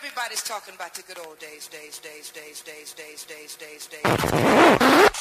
Everybody's talking about the good old days, days, days, days, days, days, days, days, days. shattered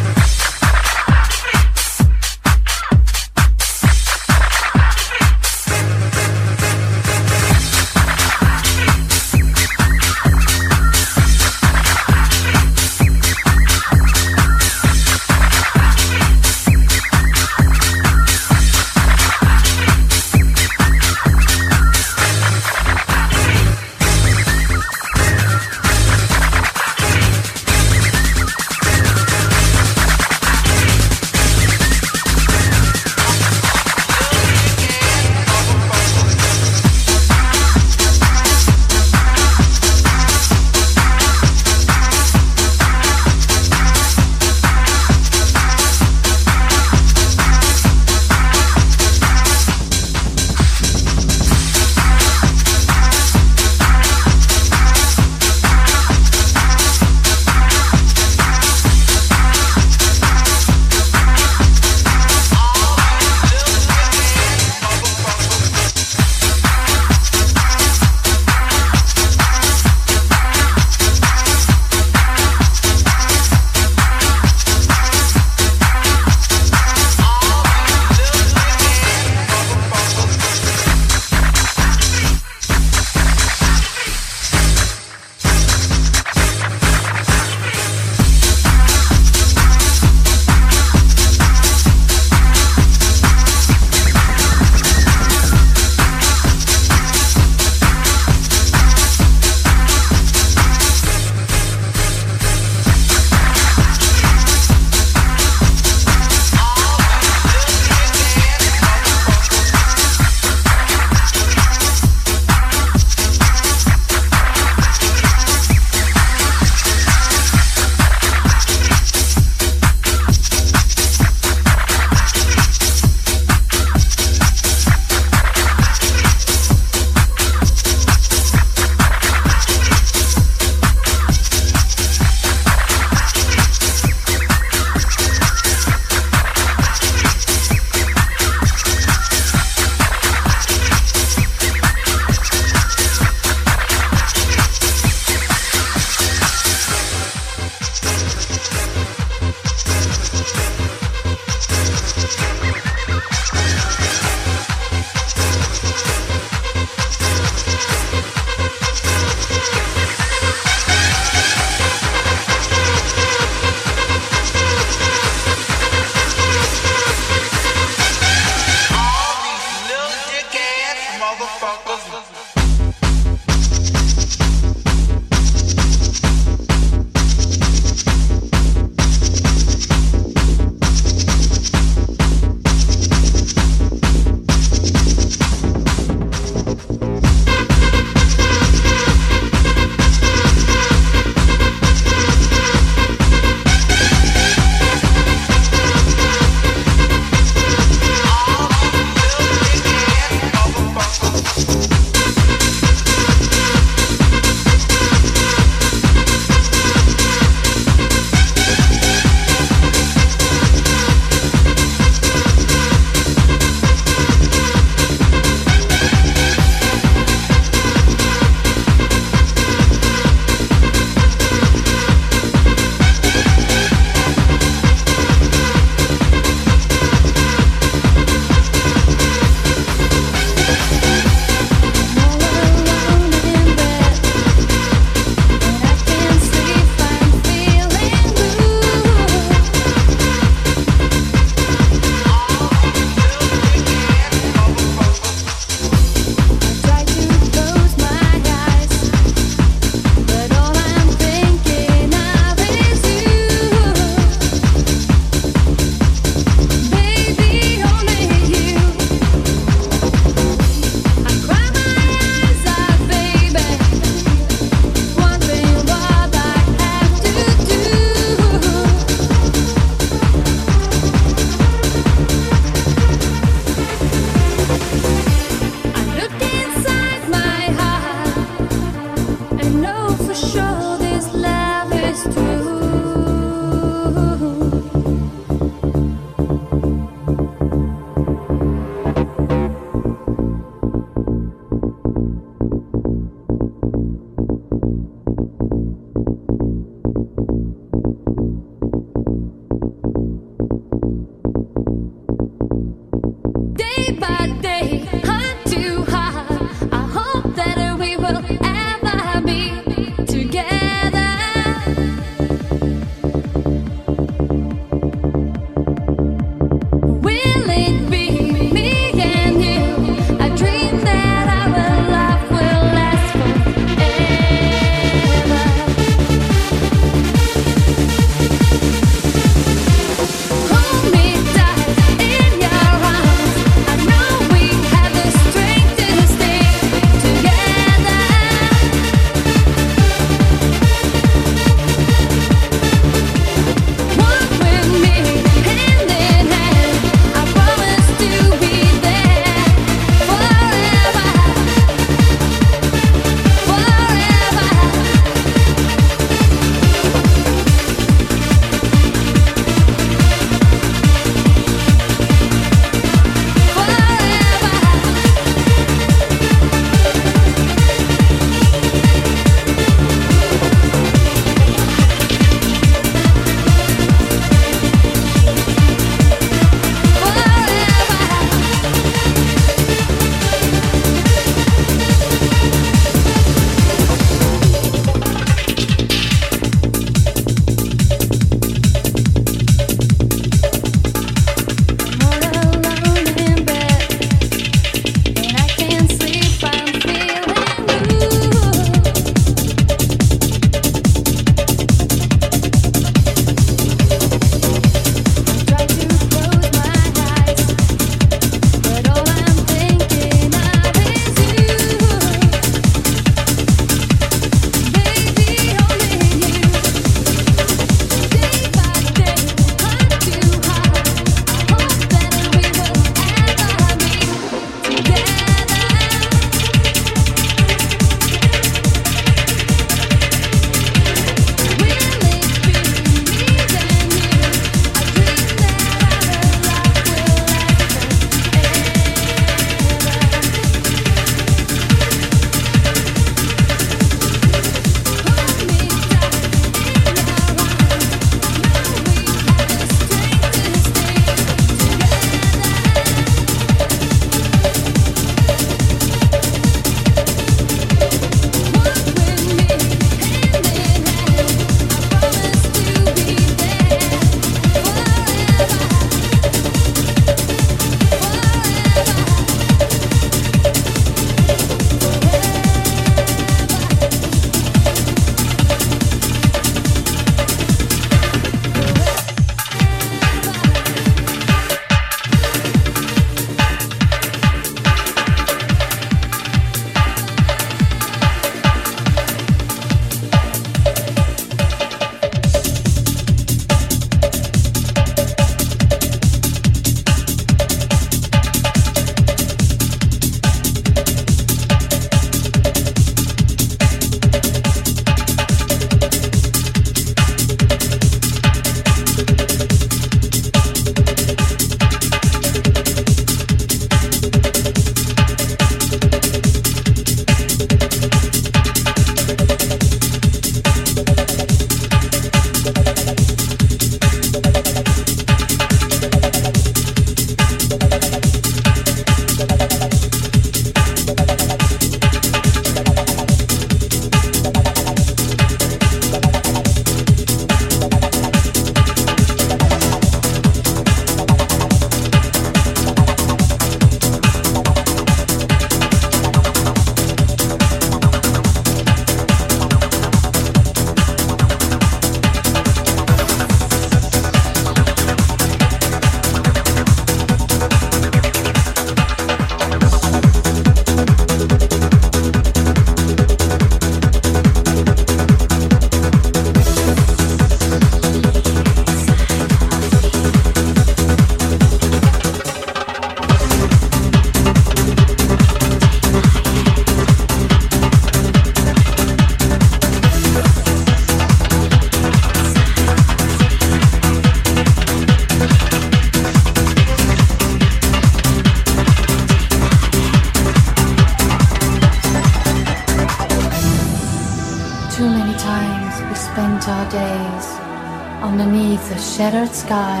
sky.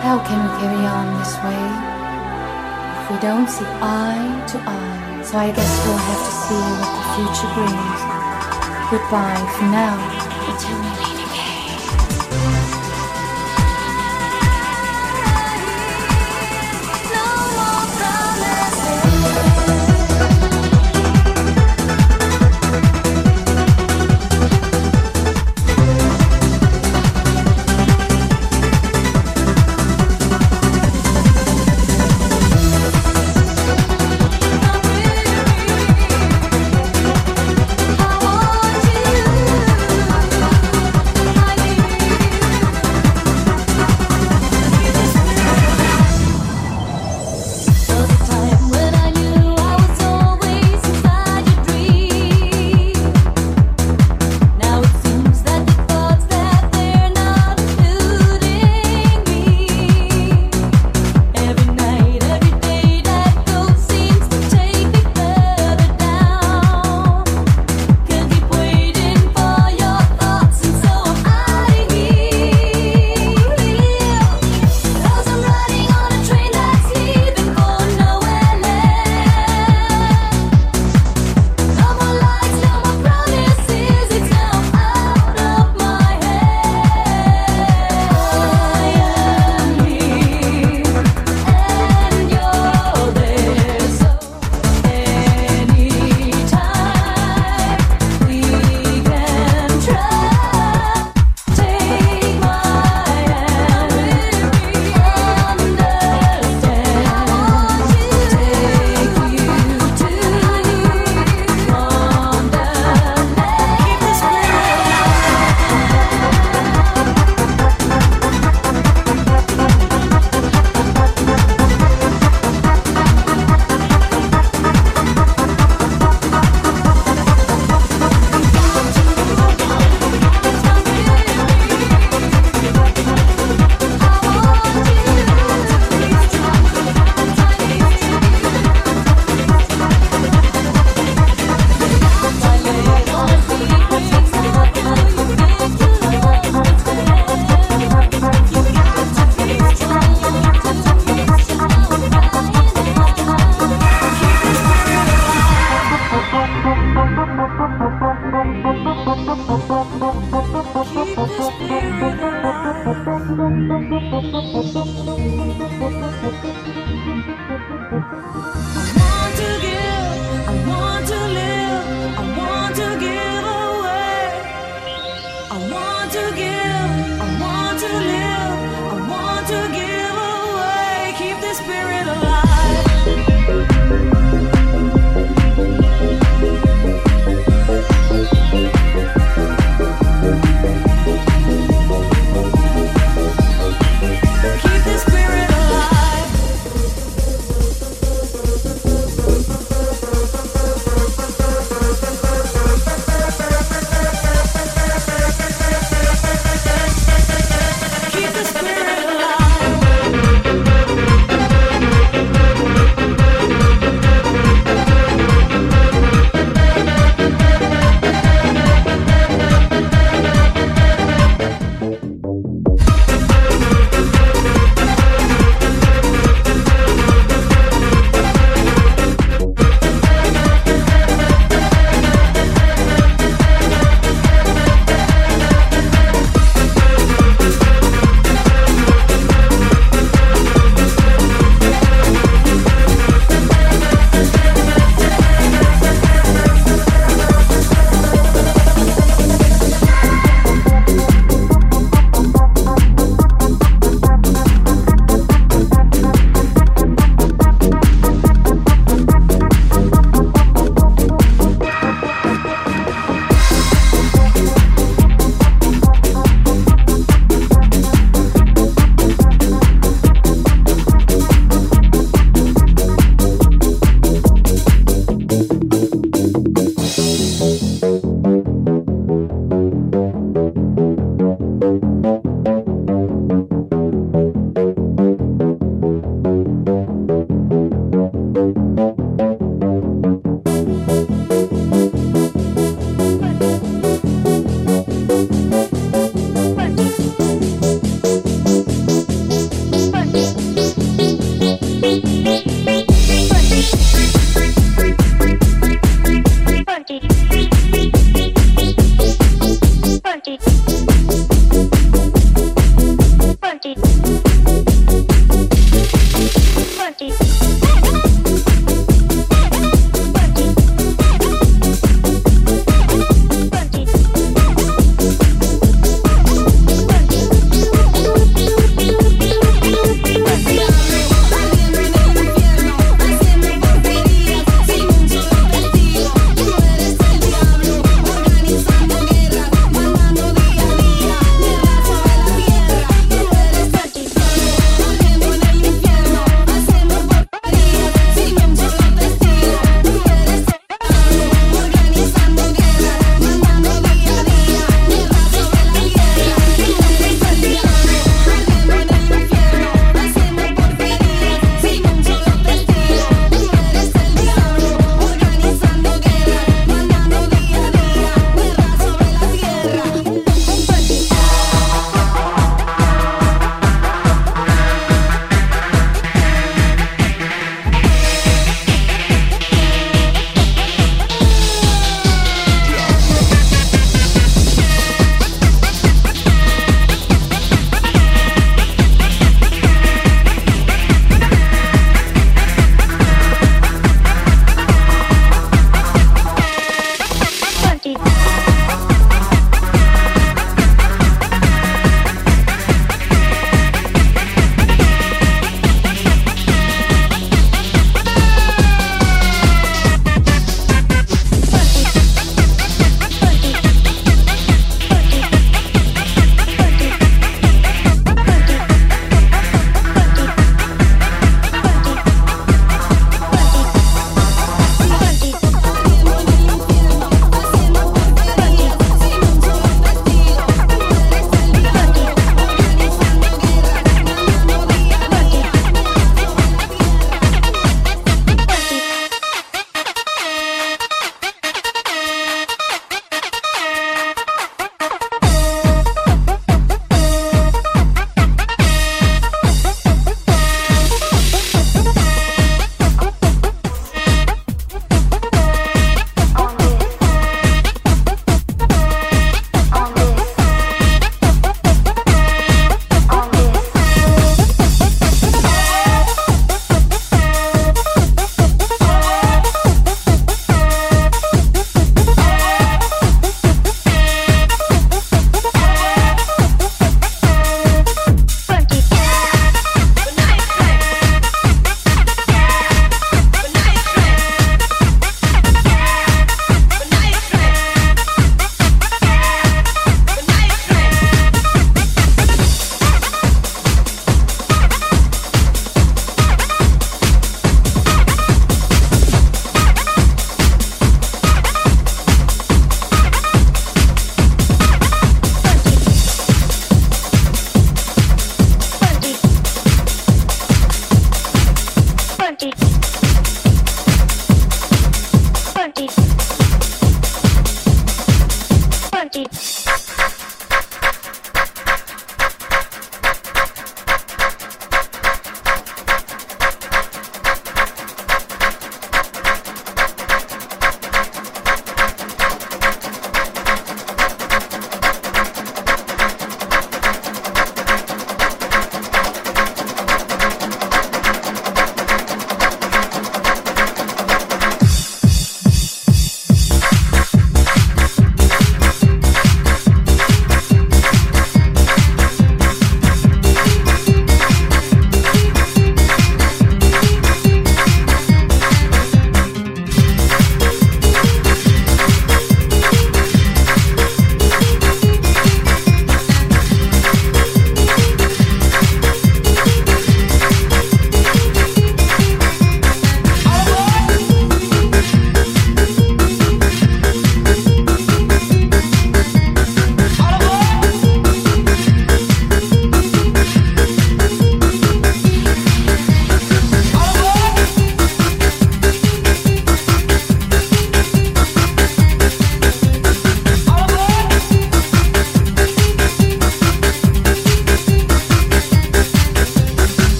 How can we carry on this way if we don't see eye to eye? So I guess we'll have to see what the future brings. Goodbye for now.